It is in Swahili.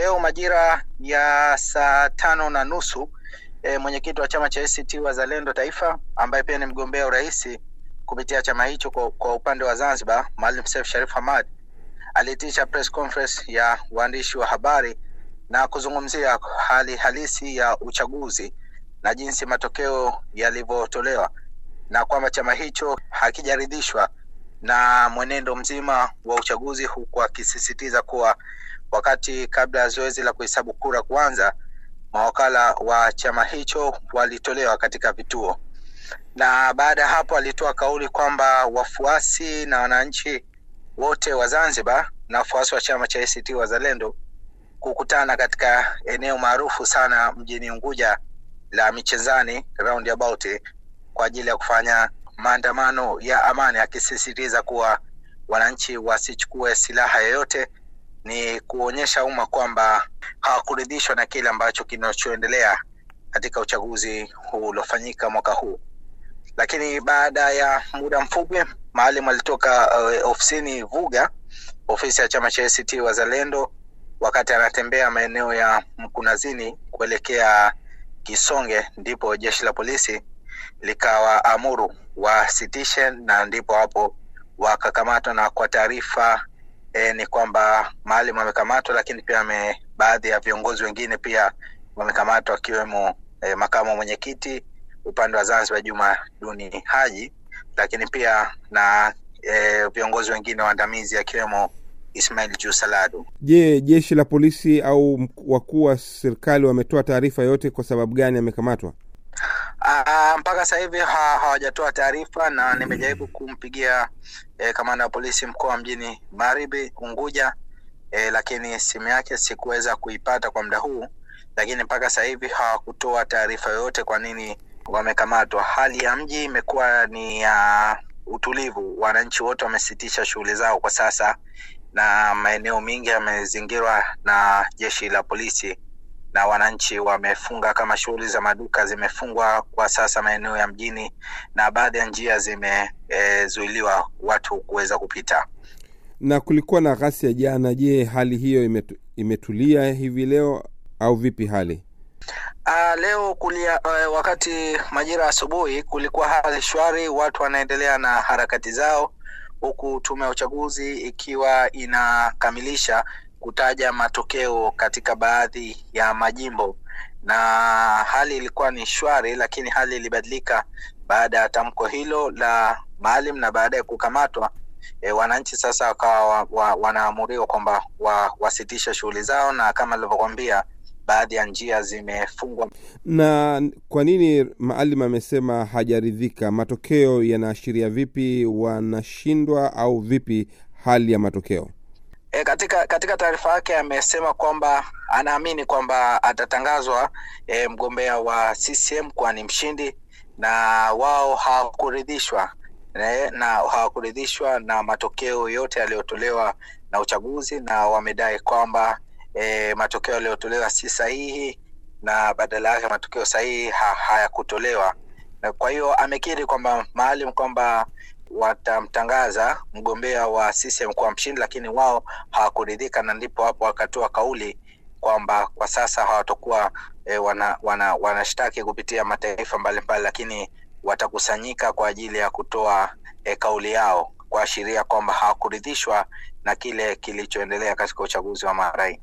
Leo majira ya saa tano na nusu e, mwenyekiti wa chama cha ACT Wazalendo Taifa ambaye pia ni mgombea urais kupitia chama hicho kwa, kwa upande wa Zanzibar, Maalim Seif Sharif Hamad aliitisha press conference ya waandishi wa habari na kuzungumzia hali halisi ya uchaguzi na jinsi matokeo yalivyotolewa na kwamba chama hicho hakijaridhishwa na mwenendo mzima wa uchaguzi, huku akisisitiza kuwa wakati kabla ya zoezi la kuhesabu kura kuanza, mawakala wa chama hicho walitolewa katika vituo, na baada ya hapo alitoa kauli kwamba wafuasi na wananchi wote wa Zanzibar na wafuasi wa chama cha ACT Wazalendo kukutana katika eneo maarufu sana mjini Unguja la Michezani roundabout kwa ajili ya kufanya maandamano ya amani, akisisitiza kuwa wananchi wasichukue silaha yoyote, ni kuonyesha umma kwamba hawakuridhishwa na kile ambacho kinachoendelea katika uchaguzi huu uliofanyika mwaka huu. Lakini baada ya muda mfupi, Maalim alitoka uh, ofisini Vuga, ofisi ya chama cha ACT Wazalendo, wakati anatembea maeneo ya Mkunazini kuelekea Kisonge, ndipo jeshi la polisi likawaamuru wasitishe, na ndipo hapo wakakamatwa. Na kwa taarifa e, ni kwamba Maalim amekamatwa, lakini pia ame, baadhi ya viongozi wengine pia wamekamatwa akiwemo e, makamu mwenyekiti upande wa Zanzibar Juma Duni Haji, lakini pia na e, viongozi wengine waandamizi akiwemo Ismail Jusaladu. Je, jeshi la polisi au wakuu wa serikali wametoa taarifa yote kwa sababu gani amekamatwa? Uh, mpaka sasa hivi ha, hawajatoa taarifa na nimejaribu kumpigia eh, kamanda wa polisi mkoa mjini Magharibi Unguja eh, lakini simu yake sikuweza kuipata kwa muda huu, lakini mpaka sasa hivi hawakutoa taarifa yoyote kwa nini wamekamatwa. Hali ya mji imekuwa ni ya uh, utulivu, wananchi wote wamesitisha shughuli zao kwa sasa na maeneo mengi yamezingirwa na jeshi la polisi na wananchi wamefunga, kama shughuli za maduka zimefungwa kwa sasa maeneo ya mjini, na baadhi ya njia zimezuiliwa e, watu kuweza kupita. Na kulikuwa na ghasia jana. Je, hali hiyo imetu, imetulia hivi leo au vipi hali? Uh, leo kulia, uh, wakati majira asubuhi kulikuwa hali shwari, watu wanaendelea na harakati zao huku tume ya uchaguzi ikiwa inakamilisha kutaja matokeo katika baadhi ya majimbo, na hali ilikuwa ni shwari, lakini hali ilibadilika baada ya tamko hilo la Maalim na baada ya kukamatwa. E, wananchi sasa wakawa wa, wa, wanaamuriwa kwamba wa, wasitishe shughuli zao, na kama alivyokwambia baadhi ya njia zimefungwa. Na kwa nini Maalim amesema hajaridhika? Matokeo yanaashiria vipi? Wanashindwa au vipi hali ya matokeo? E, katika katika taarifa yake amesema kwamba anaamini kwamba atatangazwa e, mgombea wa CCM kuwa ni mshindi, na wao hawakuridhishwa e, na hawakuridhishwa na matokeo yote yaliyotolewa na uchaguzi, na wamedai kwamba e, matokeo yaliyotolewa si sahihi na badala yake matokeo sahihi hayakutolewa. Kwa hiyo amekiri kwamba Maalim kwamba watamtangaza mgombea wa CCM kuwa mshindi, lakini wao hawakuridhika, na ndipo hapo wakatoa kauli kwamba kwa sasa hawatakuwa e, wana, wana, wanashtaki kupitia mataifa mbalimbali, lakini watakusanyika kwa ajili ya kutoa e, kauli yao kuashiria kwamba hawakuridhishwa na kile kilichoendelea katika uchaguzi wa marai.